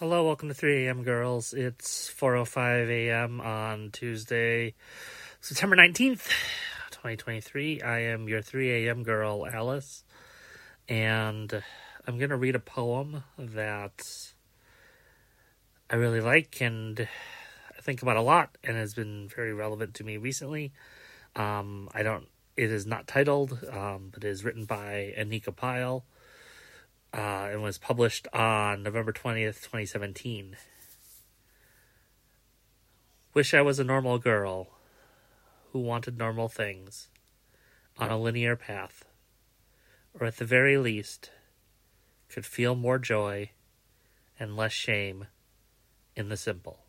Hello, welcome to 3 a.m. Girls. It's 4:05 a.m. on Tuesday, September 19th, 2023. I am your 3 a.m. girl, Alice, and I'm going to read a poem that I really like and I think about a lot and has been very relevant to me recently. Um, I don't it is not titled, um, but it is written by Anika Pyle Uh, and was published on November 20th, 2017. Wish I was a normal girl who wanted normal things on a linear path, or at the very least, could feel more joy and less shame in the simple.